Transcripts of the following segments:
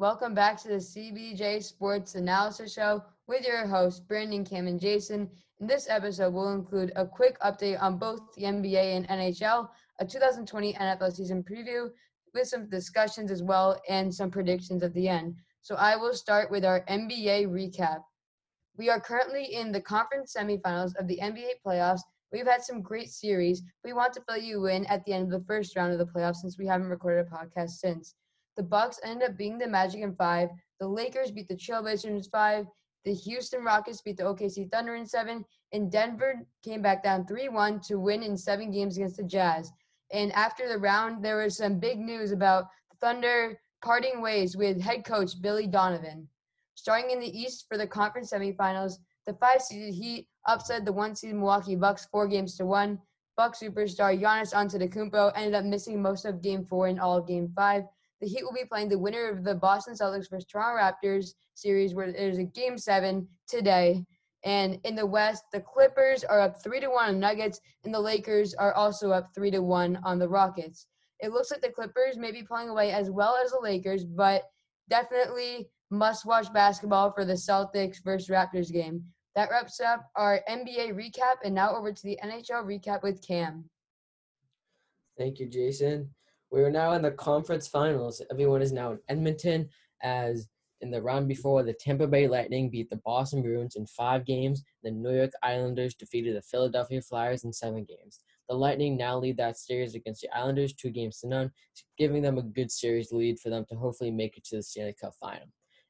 Welcome back to the CBJ Sports Analysis Show with your hosts, Brandon, Cam, and Jason. In this episode, we'll include a quick update on both the NBA and NHL, a 2020 NFL season preview, with some discussions as well, and some predictions at the end. So I will start with our NBA recap. We are currently in the conference semifinals of the NBA playoffs. We've had some great series. We want to fill you in at the end of the first round of the playoffs since we haven't recorded a podcast since. The Bucks ended up being the Magic in five. The Lakers beat the Trailblazers in five. The Houston Rockets beat the OKC Thunder in seven. And Denver came back down 3 1 to win in seven games against the Jazz. And after the round, there was some big news about the Thunder parting ways with head coach Billy Donovan. Starting in the East for the conference semifinals, the five seeded Heat upset the one seed Milwaukee Bucks four games to one. Bucks superstar Giannis Antetokounmpo ended up missing most of Game Four and all of Game Five the Heat will be playing the winner of the Boston Celtics versus Toronto Raptors series, where there's a game seven today. And in the West, the Clippers are up three to one on Nuggets, and the Lakers are also up three to one on the Rockets. It looks like the Clippers may be playing away as well as the Lakers, but definitely must-watch basketball for the Celtics versus Raptors game. That wraps up our NBA recap, and now over to the NHL recap with Cam. Thank you, Jason. We are now in the conference finals. Everyone is now in Edmonton as in the round before, the Tampa Bay Lightning beat the Boston Bruins in five games. The New York Islanders defeated the Philadelphia Flyers in seven games. The Lightning now lead that series against the Islanders two games to none, giving them a good series lead for them to hopefully make it to the Stanley Cup final.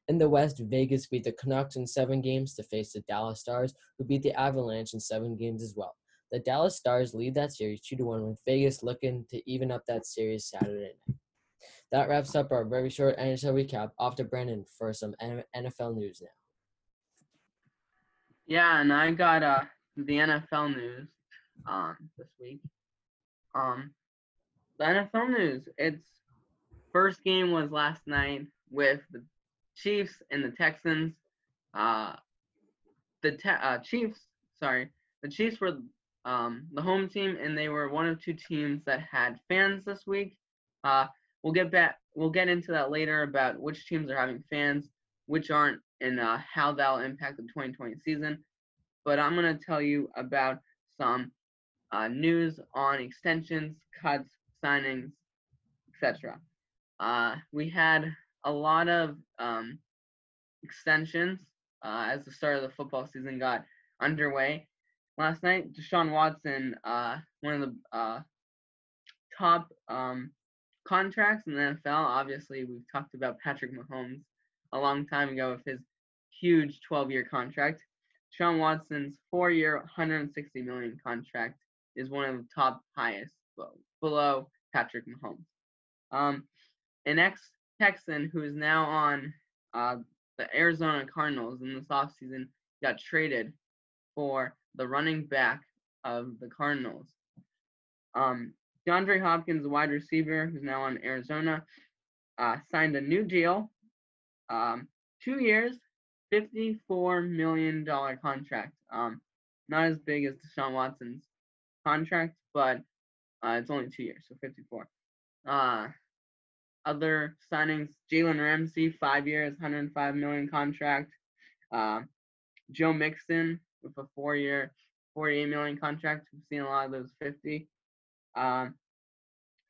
In the West, Vegas beat the Canucks in seven games to face the Dallas Stars, who beat the Avalanche in seven games as well. The Dallas Stars lead that series 2 to 1 with Vegas looking to even up that series Saturday night. That wraps up our very short NHL recap. Off to Brandon for some NFL news now. Yeah, and I got uh, the NFL news um, this week. Um, the NFL news. Its first game was last night with the Chiefs and the Texans. Uh, the te- uh, Chiefs, sorry, the Chiefs were um, the home team, and they were one of two teams that had fans this week. Uh, we'll get back. We'll get into that later about which teams are having fans, which aren't, and uh, how that'll impact the 2020 season. But I'm gonna tell you about some uh, news on extensions, cuts, signings, etc. Uh, we had a lot of um, extensions uh, as the start of the football season got underway last night. Deshaun Watson, uh, one of the uh, top um, contracts in the NFL. Obviously, we've talked about Patrick Mahomes a long time ago with his huge 12-year contract. Deshaun Watson's four-year, 160 million contract is one of the top highest, below Patrick Mahomes. Um, an ex-Texan who is now on uh, the Arizona Cardinals in this offseason got traded for the running back of the Cardinals. Um, DeAndre Hopkins, the wide receiver, who's now on Arizona, uh, signed a new deal, um, two years, $54 million contract. Um, not as big as Deshaun Watson's contract, but uh, it's only two years, so 54. Uh, other signings: Jalen Ramsey, five years, 105 million contract. Uh, Joe Mixon, with a four-year, 48 million contract. We've seen a lot of those 50. Um,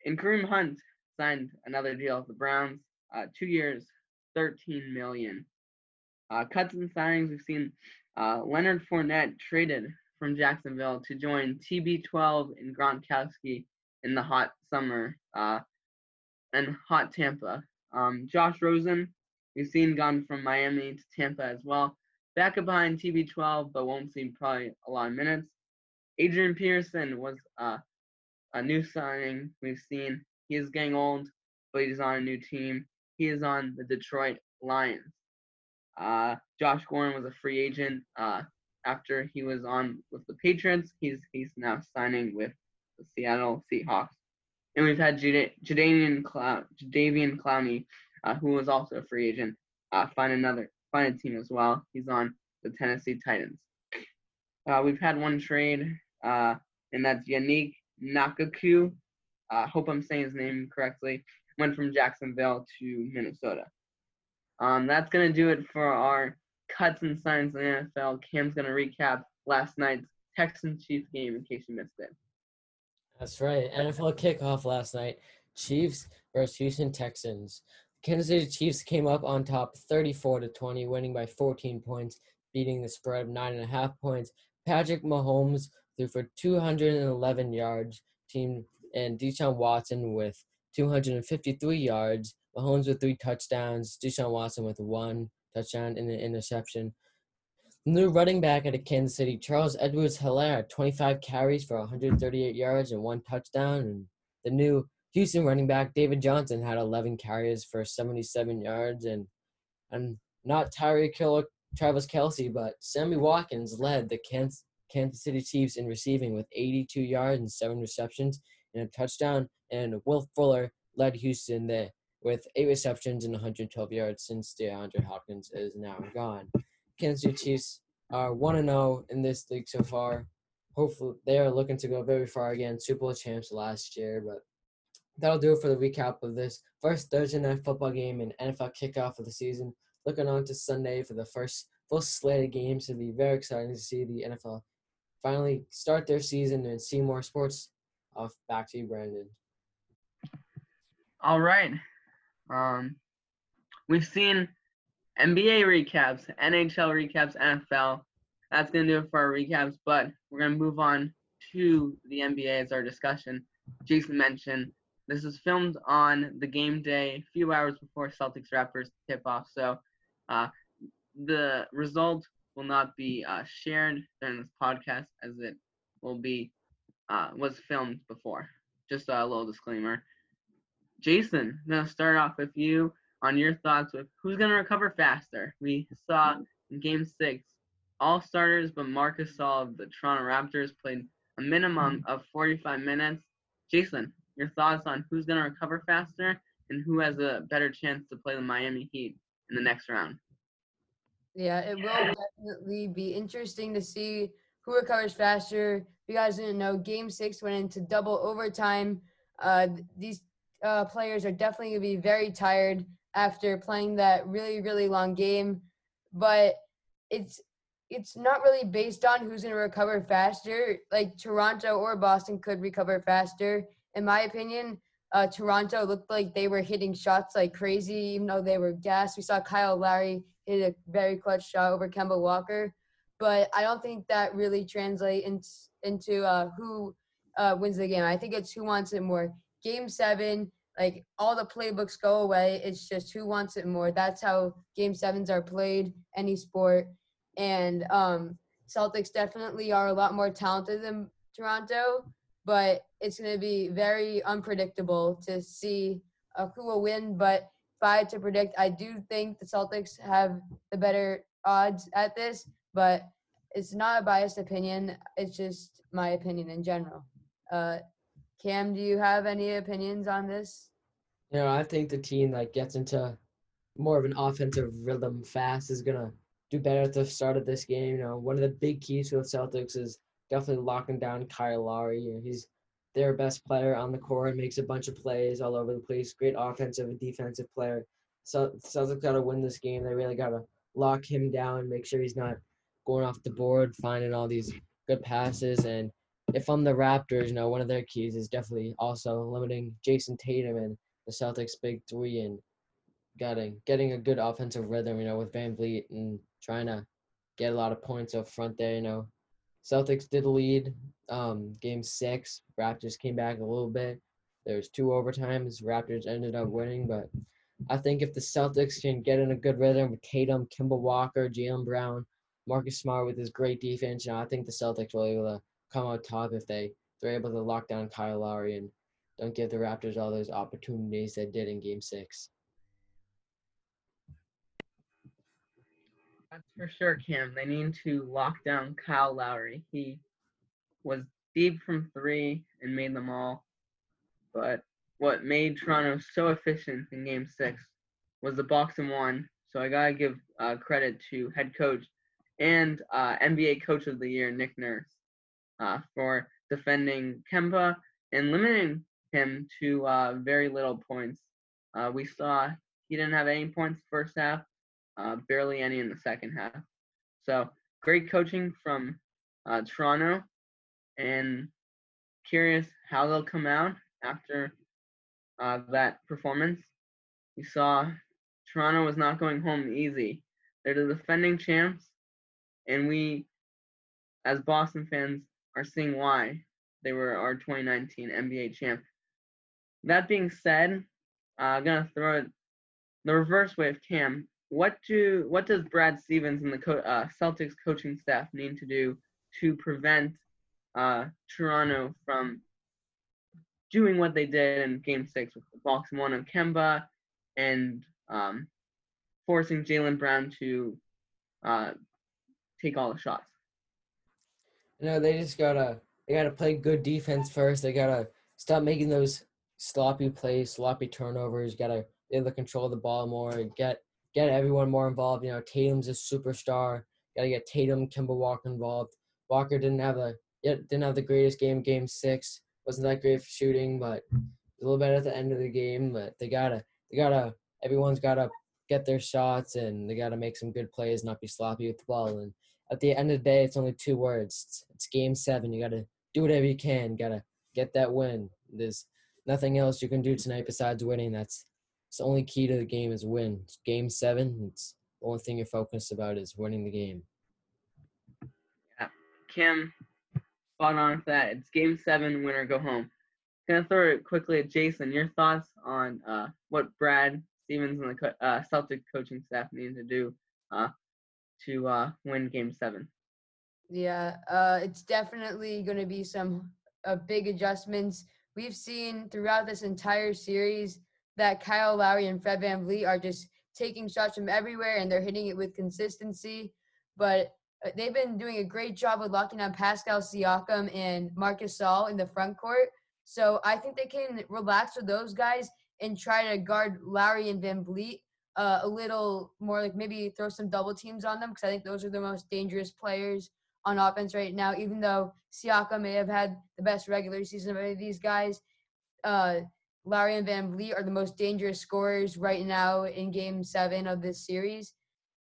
and Kareem Hunt signed another deal with the Browns, uh, two years, 13 million. Uh, cuts and signings. We've seen uh, Leonard Fournette traded from Jacksonville to join TB12 and Gronkowski in the hot summer uh, and hot Tampa. Um, Josh Rosen, we've seen gone from Miami to Tampa as well. Back up behind TB12, but won't see probably a lot of minutes. Adrian Peterson was uh, a new signing we've seen. He is getting old, but he's on a new team. He is on the Detroit Lions. Uh, Josh Gordon was a free agent uh, after he was on with the Patriots. He's he's now signing with the Seattle Seahawks. And we've had Clown, Jadeveon Clowney, uh, who was also a free agent, uh, find another find a team as well. He's on the Tennessee Titans. Uh, we've had one trade, uh, and that's Yannick Ngakoue. I uh, hope I'm saying his name correctly. Went from Jacksonville to Minnesota. Um, that's gonna do it for our cuts and signs in the NFL. Cam's gonna recap last night's Texans Chiefs game in case you missed it. That's right. NFL kickoff last night. Chiefs versus Houston Texans. Kansas City Chiefs came up on top 34 to 20, winning by 14 points, beating the spread of nine and a half points. Patrick Mahomes threw for 211 yards, team and Deshaun Watson with 253 yards. Mahomes with three touchdowns, Deshaun Watson with one touchdown and an interception. The new running back at Kansas City, Charles Edwards Helaire, 25 carries for 138 yards and one touchdown. And the new Houston running back, David Johnson, had 11 carries for 77 yards. And and not Tyreek Hill, Travis Kelce, but Sammy Watkins led the Kansas, Kansas City Chiefs in receiving with 82 yards and seven receptions and a touchdown. And Will Fuller led Houston there with eight receptions and 112 yards since DeAndre Hopkins is now gone. Kansas City Chiefs are 1 0 in this league so far. Hopefully, they are looking to go very far again. Super Bowl champs last year, but that'll do it for the recap of this first Thursday night football game and NFL kickoff of the season. Looking on to Sunday for the first full slate of games. It'll be very exciting to see the NFL finally start their season and see more sports. Off back to you, Brandon. All right. Um, we've seen NBA recaps, NHL recaps, NFL. That's gonna do it for our recaps, but we're gonna move on to the NBA as our discussion. Jason mentioned this was filmed on the game day, a few hours before Celtics Raptors tip off. So uh, the result will not be uh, shared during this podcast as it will be uh, was filmed before. Just a little disclaimer. Jason, I'm gonna start off with you on your thoughts with who's gonna recover faster. We saw in Game Six, all starters but Marcus Gasol of the Toronto Raptors played a minimum of 45 minutes. Jason, your thoughts on who's gonna recover faster and who has a better chance to play the Miami Heat in the next round? Yeah, it will definitely be interesting to see who recovers faster. If you guys didn't know, Game Six went into double overtime. Uh, these uh, players are definitely going to be very tired after playing that really really long game, but it's it's not really based on who's going to recover faster. Like Toronto or Boston could recover faster, in my opinion. Uh, Toronto looked like they were hitting shots like crazy, even though they were gassed. We saw Kyle Lowry hit a very clutch shot over Kemba Walker, but I don't think that really translates in, into uh, who uh, wins the game. I think it's who wants it more. Game seven, like all the playbooks go away. It's just who wants it more. That's how game sevens are played, any sport. And um, Celtics definitely are a lot more talented than Toronto, but it's going to be very unpredictable to see uh, who will win. But if I had to predict, I do think the Celtics have the better odds at this, but it's not a biased opinion. It's just my opinion in general. Uh, Cam, do you have any opinions on this? You know, I think the team that gets into more of an offensive rhythm fast is gonna do better at the start of this game. You know, one of the big keys for the Celtics is definitely locking down Kyle Lowry. You know, he's their best player on the court, and makes a bunch of plays all over the place. Great offensive and defensive player. So Celtics got to win this game. They really got to lock him down, make sure he's not going off the board, finding all these good passes. And if I'm the Raptors, you know, one of their keys is definitely also limiting Jayson Tatum and the Celtics' big three and getting getting a good offensive rhythm, you know, with VanVleet and trying to get a lot of points up front there, you know. Celtics did lead um, game six. Raptors came back a little bit. There's two overtimes. Raptors ended up winning, but I think if the Celtics can get in a good rhythm with Tatum, Kemba Walker, Jaylen Brown, Marcus Smart with his great defense, you know, I think the Celtics will be able to come out top if they they're able to lock down Kyle Lowry and don't give the Raptors all those opportunities they did in Game Six. That's for sure, Cam. They need to lock down Kyle Lowry. He was deep from three and made them all. But what made Toronto so efficient in Game Six was the box and one. So I gotta give uh, credit to head coach and uh, NBA Coach of the Year Nick Nurse uh, for defending Kemba and limiting him to uh, very little points. Uh, we saw he didn't have any points first half, uh, barely any in the second half. So great coaching from uh, Toronto, and curious how they'll come out after uh, that performance. We saw Toronto was not going home easy. They're the defending champs, and we, as Boston fans, are seeing why they were our 2019 NBA champ. That being said, uh, I'm gonna throw it the reverse way of Cam. What do what does Brad Stevens and the co- uh, Celtics coaching staff need to do to prevent uh, Toronto from doing what they did in Game Six with the box one on Kemba and um, forcing Jaylen Brown to uh, take all the shots. No, they just gotta they gotta play good defense first. They gotta stop making those sloppy plays, sloppy turnovers. Gotta be able to control the ball more. and Get get everyone more involved. You know, Tatum's a superstar. Gotta get Tatum, Kemba Walker involved. Walker didn't have a didn't have the greatest game. Game six wasn't that great for shooting, but a little better at the end of the game. But they gotta they gotta everyone's gotta get their shots and they gotta make some good plays, not be sloppy with the ball. And at the end of the day, it's only two words. It's, it's game seven. You gotta do whatever you can. Gotta get that win. There's nothing else you can do tonight besides winning. That's it's the only key to the game is win. It's game seven. It's the only thing you're focused about is winning the game. Yeah, Kim, spot on with that. It's game seven, winner go home. Gonna throw it quickly at Jason. Your thoughts on uh, what Brad Stevens and the co- uh, Celtic coaching staff need to do uh, to uh, win Game Seven? Yeah, uh, it's definitely going to be some uh, big adjustments. We've seen throughout this entire series that Kyle Lowry and Fred Van VanVleet are just taking shots from everywhere and they're hitting it with consistency. But uh, they've been doing a great job of locking down Pascal Siakam and Marcus Gasol in the front court. So I think they can relax with those guys and try to guard Lowry and VanVleet uh, a little more, like maybe throw some double teams on them because I think those are the most dangerous players on offense right now. Even though Siakam may have had the best regular season of any of these guys, uh, Lowry and VanVleet are the most dangerous scorers right now in Game Seven of this series.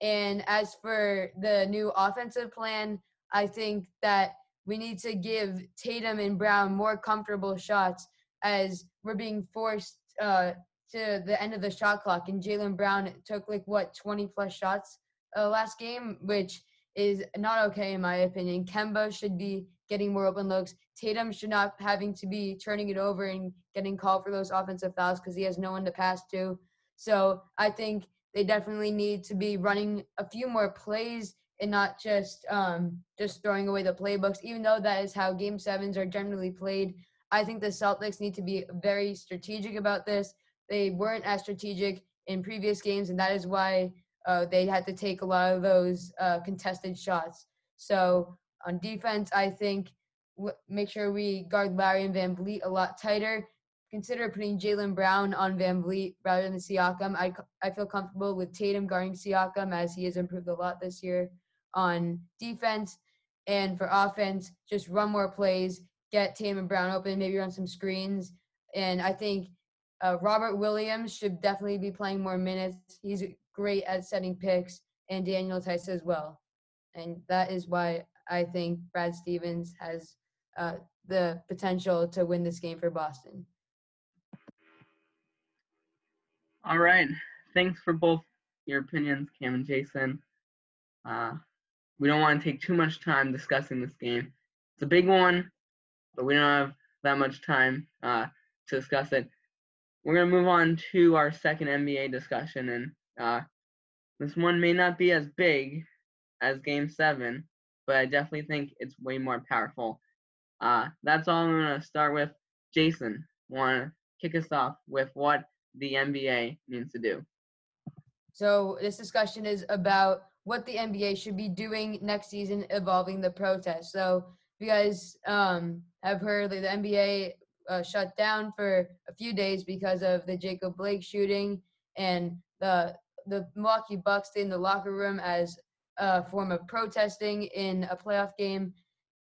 And as for the new offensive plan, I think that we need to give Tatum and Brown more comfortable shots as we're being forced uh, to the end of the shot clock. And Jaylen Brown took like what 20 plus shots uh, last game, which is not okay in my opinion. Kemba should be getting more open looks. Tatum should not having to be turning it over and getting called for those offensive fouls because he has no one to pass to. So I think they definitely need to be running a few more plays and not just um, just throwing away the playbooks. Even though that is how Game Sevens are generally played, I think the Celtics need to be very strategic about this. They weren't as strategic in previous games, and that is why uh, they had to take a lot of those uh, contested shots. So on defense, I think w- make sure we guard Larry and VanVleet a lot tighter. Consider putting Jaylen Brown on VanVleet rather than Siakam. I, I feel comfortable with Tatum guarding Siakam as he has improved a lot this year on defense. And for offense, just run more plays, get Tatum and Brown open, maybe run some screens. And I think uh, Robert Williams should definitely be playing more minutes. He's great at setting picks, and Daniel Theis as well. And that is why I think Brad Stevens has uh, the potential to win this game for Boston. All right. Thanks for both your opinions, Cam and Jason. Uh, we don't want to take too much time discussing this game. It's a big one, but we don't have that much time uh, to discuss it. We're going to move on to our second NBA discussion, and uh, this one may not be as big as Game 7, but I definitely think it's way more powerful. Uh, that's all I'm going to start with. Jason, want to kick us off with what the NBA needs to do? So this discussion is about what the NBA should be doing next season involving the protest. So if you guys um, have heard the NBA uh, shut down for a few days because of the Jacob Blake shooting and the the Milwaukee Bucks stayed in the locker room as a form of protesting in a playoff game.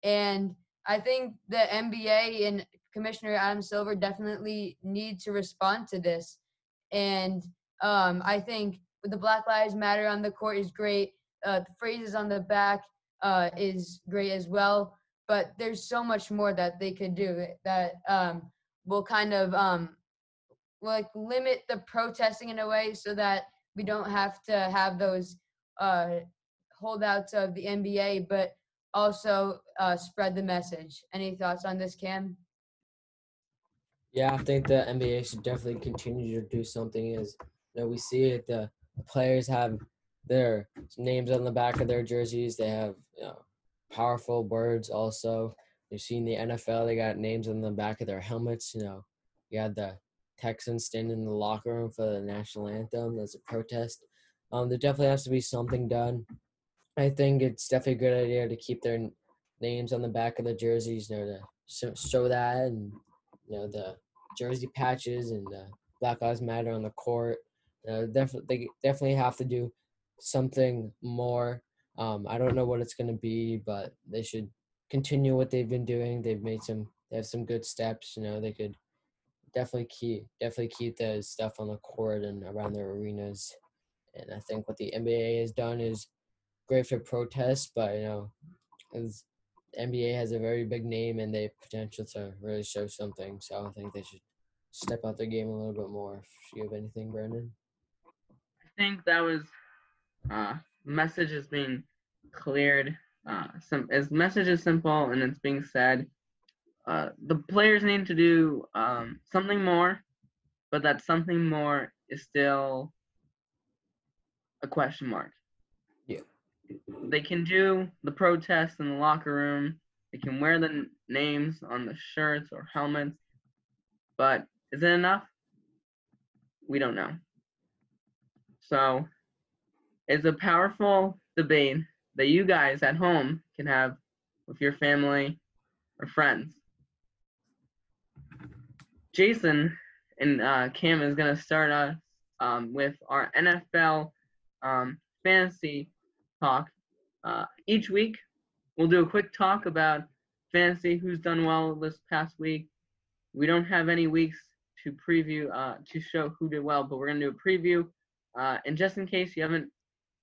And I think the NBA and Commissioner Adam Silver definitely need to respond to this. And um, I think with the Black Lives Matter on the court is great. Uh, the phrases on the back uh, is great as well. But there's so much more that they could do that um, will kind of um, like limit the protesting in a way so that we don't have to have those uh, holdouts of the NBA, but also uh, spread the message. Any thoughts on this, Cam? Yeah, I think the NBA should definitely continue to do something. Is you know, we see it, the players have their names on the back of their jerseys. They have you know, powerful words. Also, you've seen the NFL; they got names on the back of their helmets. You know, you had the Texans standing in the locker room for the national anthem as a protest. Um, there definitely has to be something done. I think it's definitely a good idea to keep their names on the back of the jerseys, you know, to show that and you know the jersey patches and the Black Lives Matter on the court. Uh, definitely, they definitely have to do something more. Um, I don't know what it's going to be, but they should continue what they've been doing. They've made some, they have some good steps. You know, they could definitely keep, definitely keep the stuff on the court and around their arenas. And I think what the NBA has done is great for protests, but you know, NBA has a very big name and they potential to really show something. So I think they should step out their game a little bit more. If you have anything, Brandon? I think that was uh, message is being cleared. Uh, some as message is simple and it's being said. Uh, the players need to do um, something more, but that something more is still a question mark. They can do the protests in the locker room. They can wear the names on the shirts or helmets. But is it enough? We don't know. So it's a powerful debate that you guys at home can have with your family or friends. Jason and uh, Cam is going to start us um, with our NFL um, fantasy talk. Uh, each week, we'll do a quick talk about fantasy, who's done well this past week. We don't have any weeks to preview, uh, to show who did well, but we're to do a preview. Uh, and just in case you haven't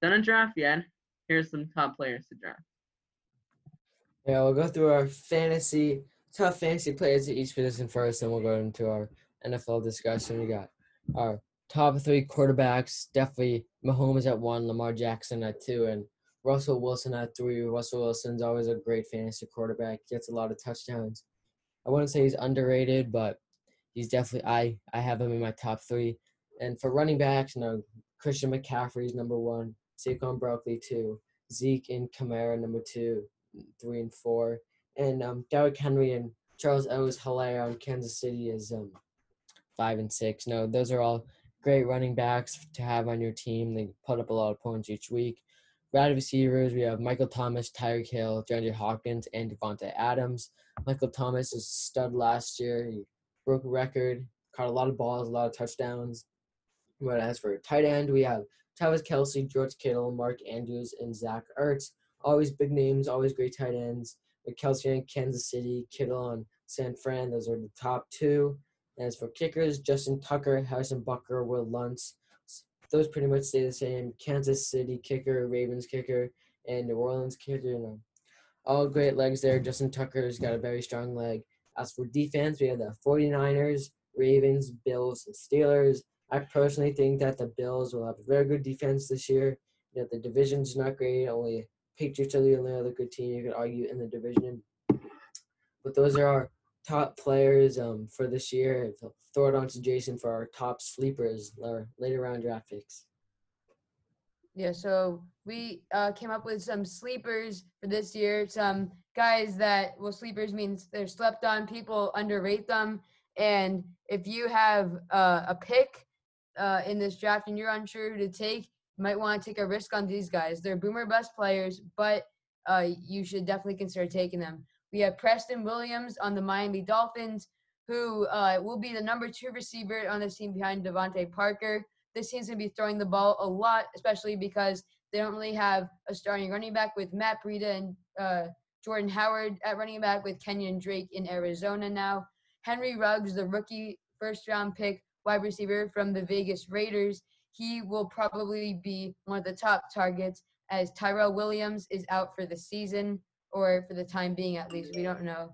done a draft yet, here's some top players to draft. Yeah, we'll go through our fantasy, top fantasy players at each position first, and we'll go into our NFL discussion. We got our top three quarterbacks, definitely Mahomes at one, Lamar Jackson at two, and Russell Wilson at three. Russell Wilson's always a great fantasy quarterback, gets a lot of touchdowns. I wouldn't say he's underrated, but he's definitely I I have him in my top three. And for running backs, you know, Christian McCaffrey's number one, Saquon Barkley two, Zeke and Kamara number two, three and four, and um, Derrick Henry and Charles Owens Helaire on Kansas City is um five and six. No, those are all great running backs to have on your team. They put up a lot of points each week. Wide receivers, we have Michael Thomas, Tyreek Hill, DeAndre Hopkins, and Davante Adams. Michael Thomas is stud last year. He broke a record, caught a lot of balls, a lot of touchdowns. But as for tight end, we have Travis Kelce, George Kittle, Mark Andrews, and Zach Ertz. Always big names, always great tight ends. With Kelce in Kansas City, Kittle on San Fran, those are the top two. As for kickers, Justin Tucker, Harrison Butker, Wil Lutz, Those pretty much stay the same. Kansas City kicker, Ravens kicker, and New Orleans kicker. You know, all great legs there. Justin Tucker's got a very strong leg. As for defense, we have the 49ers, Ravens, Bills, and Steelers. I personally think that the Bills will have a very good defense this year. You know, the division's not great. Only Patriots are the only other good team you could argue in the division. But those are our top players um, for this year. Throw it on to Jason for our top sleepers or later round draft picks. Yeah, so we uh, came up with some sleepers for this year. Some guys that, well, sleepers means they're slept on. People underrate them. And if you have uh, a pick uh, in this draft and you're unsure who to take, you might want to take a risk on these guys. They're boomer bust players, but uh, you should definitely consider taking them. We have Preston Williams on the Miami Dolphins, who uh, will be the number two receiver on this team behind DeVante Parker. This team's going to be throwing the ball a lot, especially because they don't really have a starting running back with Matt Breida and uh, Jordan Howard at running back with Kenyan Drake in Arizona now. Henry Ruggs, the rookie first round pick wide receiver from the Vegas Raiders. he will probably be one of the top targets as Tyrell Williams is out for the season or for the time being at least. We don't know.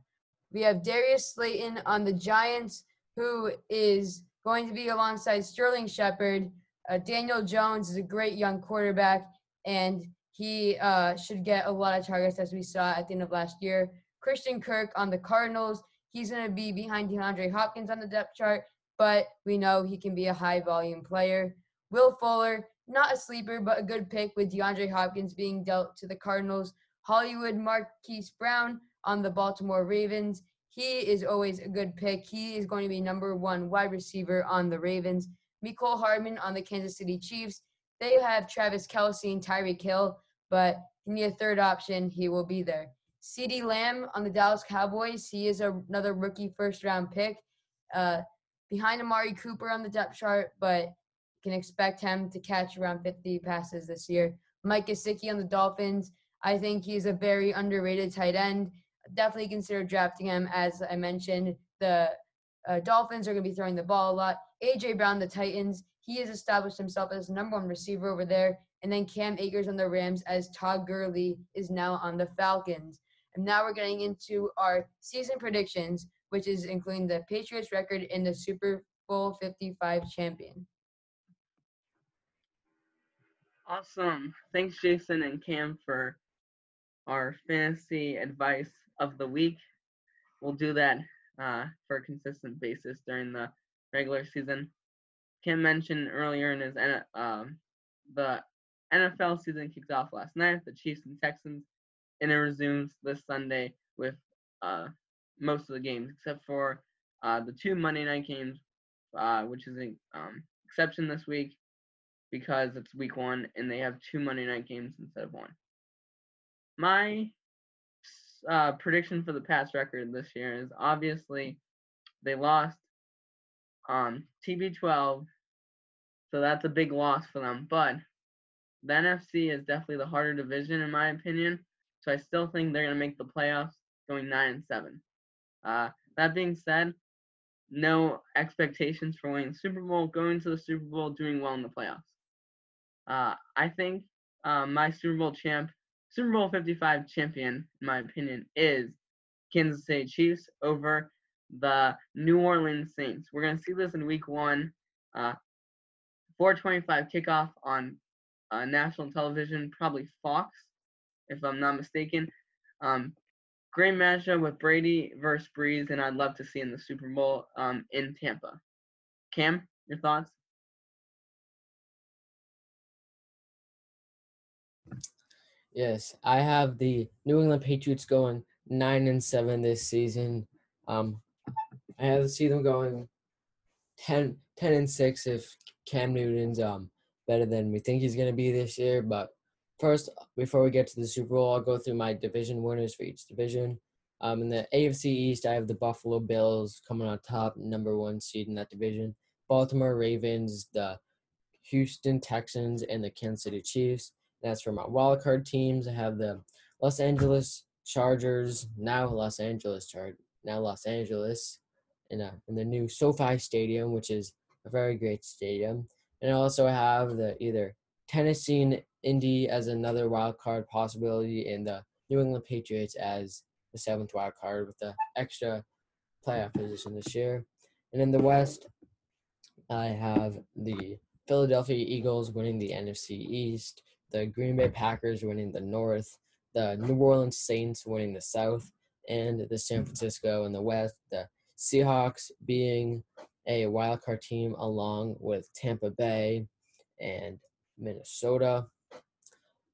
We have Darius Slayton on the Giants, who is going to be alongside Sterling Shepard. Uh, Daniel Jones is a great young quarterback, and he uh, should get a lot of targets as we saw at the end of last year. Christian Kirk on the Cardinals. He's going to be behind DeAndre Hopkins on the depth chart, but we know he can be a high volume player. Will Fuller, not a sleeper, but a good pick with DeAndre Hopkins being dealt to the Cardinals. Hollywood Marquise Brown on the Baltimore Ravens. He is always a good pick. He is going to be number one wide receiver on the Ravens. Mecole Hardman on the Kansas City Chiefs. They have Travis Kelce and Tyreek Hill, but you need a third option. He will be there. CeeDee Lamb on the Dallas Cowboys. He is a, another rookie first round pick. Uh, behind Amari Cooper on the depth chart, but can expect him to catch around 50 passes this year. Mike Gesicki on the Dolphins. I think he's a very underrated tight end. Definitely consider drafting him. As I mentioned, the uh, Dolphins are going to be throwing the ball a lot. AJ Brown, the Titans, he has established himself as the number one receiver over there. And then Cam Akers on the Rams, as Todd Gurley is now on the Falcons. And now we're getting into our season predictions, which is including the Patriots record in the Super Bowl 55 champion. Awesome. Thanks, Jason and Cam, for our fantasy advice of the week. We'll do that uh, for a consistent basis during the regular season. Kim mentioned earlier in his um, the NFL season kicked off last night, the Chiefs and Texans, and it resumes this Sunday with uh, most of the games except for uh, the two Monday night games, uh, which is an um, exception this week because it's week one and they have two Monday night games instead of one. My uh, prediction for the Pats record this year is obviously they lost um, TB12, so that's a big loss for them. But the NFC is definitely the harder division in my opinion, so I still think they're gonna make the playoffs, going nine and seven. Uh, that being said, no expectations for winning Super Bowl, going to the Super Bowl, doing well in the playoffs. Uh, I think uh, my Super Bowl champ, Super Bowl 55 champion, in my opinion, is Kansas City Chiefs over the New Orleans Saints. We're going to see this in week one. Uh, 425 kickoff on uh, national television, probably Fox, if I'm not mistaken. Um, great matchup with Brady versus Brees, and I'd love to see in the Super Bowl um, in Tampa. Cam, your thoughts? Yes, I have the New England Patriots going nine and seven this season. Um, I have to see them going 10, 10 and six if Cam Newton's um better than we think he's gonna be this year. But first, before we get to the Super Bowl, I'll go through my division winners for each division. Um, in the AFC East, I have the Buffalo Bills coming on top, number one seed in that division. Baltimore Ravens, the Houston Texans, and the Kansas City Chiefs. That's for my wildcard teams. I have the Los Angeles Chargers, now Los Angeles Char now Los Angeles, in a, in the new SoFi Stadium, which is a very great stadium. And I also have the either Tennessee and Indy as another wild card possibility, and the New England Patriots as the seventh wild card with the extra playoff position this year. And in the West, I have the Philadelphia Eagles winning the NFC East, the Green Bay Packers winning the North, the New Orleans Saints winning the South, and the San Francisco in the West. The Seahawks being a wildcard team along with Tampa Bay and Minnesota.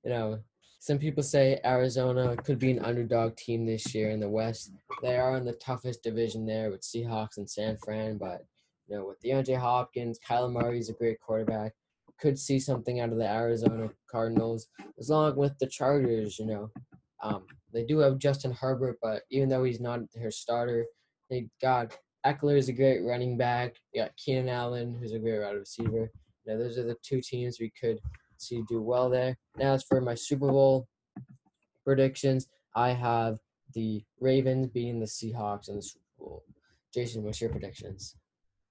You know, some people say Arizona could be an underdog team this year in the West. They are in the toughest division there with Seahawks and San Fran, but you know, with DeAndre Hopkins, Kyler Murray is a great quarterback could see something out of the Arizona Cardinals, as long with the Chargers. You know, um, they do have Justin Herbert, but even though he's not their starter, they got Ekeler is a great running back. You got Keenan Allen, who's a great wide receiver. You know, those are the two teams we could see do well there. Now, as for my Super Bowl predictions, I have the Ravens beating the Seahawks in the Super Bowl. Jason, what's your predictions?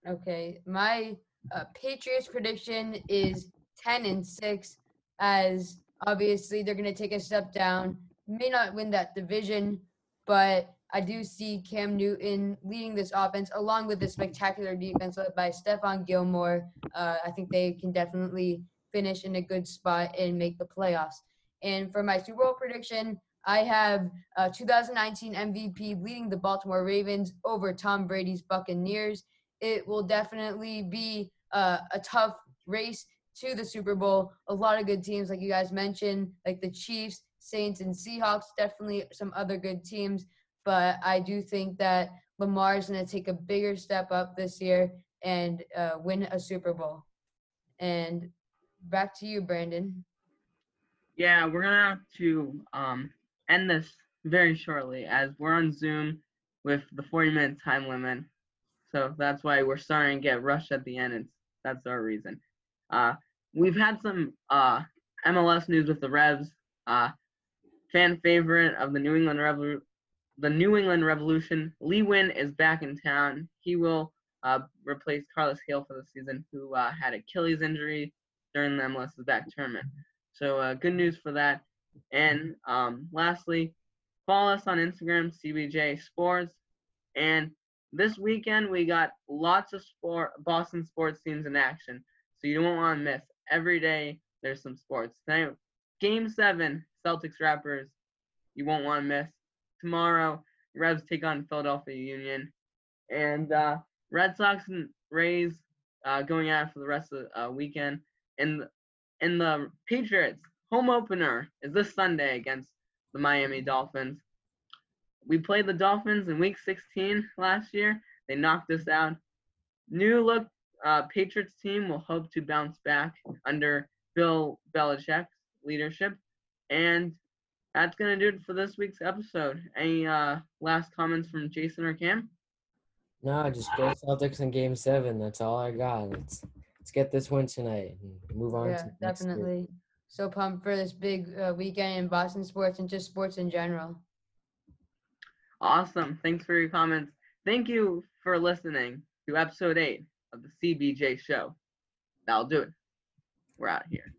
Okay, my uh, Patriots prediction is 10 and 6, as obviously they're going to take a step down. May not win that division, but I do see Cam Newton leading this offense along with the spectacular defense led by Stephon Gilmore. Uh, I think they can definitely finish in a good spot and make the playoffs. And for my Super Bowl prediction, I have uh, 2019 MVP leading the Baltimore Ravens over Tom Brady's Buccaneers. It will definitely be uh, a tough race to the Super Bowl. A lot of good teams, like you guys mentioned, like the Chiefs, Saints, and Seahawks. Definitely some other good teams, but I do think that Lamar is going to take a bigger step up this year and uh, win a Super Bowl. And back to you, Brandon. Yeah, we're gonna have to um, end this very shortly as we're on Zoom with the 40 minute time limit. So that's why we're starting to get rushed at the end. It's that's our reason. Uh, we've had some uh, MLS news with the Revs. Uh, fan favorite of the New England Revolu- the New England Revolution, Lee Nguyen is back in town. He will uh, replace Carlos Gil for the season, who uh, had Achilles injury during the MLS's back tournament. So uh, good news for that. And um, lastly, follow us on Instagram, CBJ Sports. And this weekend we got lots of sport Boston sports teams in action. So you don't want to miss. Every day there's some sports. Tonight, game seven, Celtics Raptors. You won't want to miss. Tomorrow, Revs take on Philadelphia Union. And uh, Red Sox and Rays uh, going out for the rest of the uh, weekend. And and the Patriots home opener is this Sunday against the Miami Dolphins. We played the Dolphins in Week 16 last year. They knocked us out. New look uh, Patriots team will hope to bounce back under Bill Belichick's leadership. And that's gonna do it for this week's episode. Any uh, last comments from Jason or Cam? No, just go Celtics in Game Seven. That's all I got. Let's let's get this win tonight and move on. Yeah, to next week. definitely. So pumped for this big uh, weekend in Boston sports and just sports in general. Awesome. Thanks for your comments. Thank you for listening to episode eight of the CBJ show. That'll do it. We're out here.